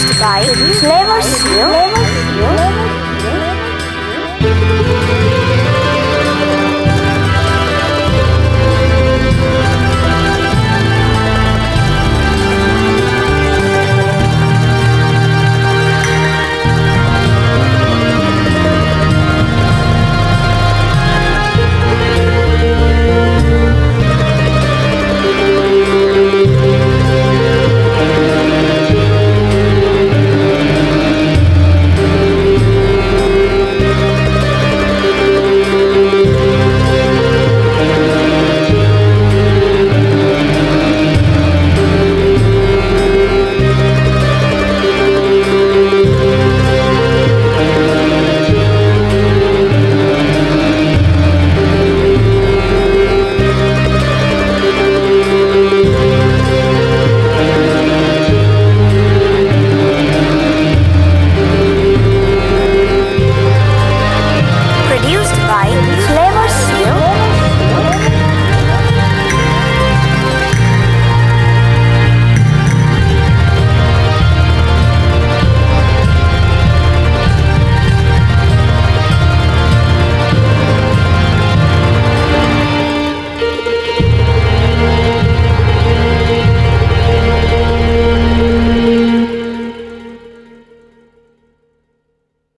produced by Flavor Seal.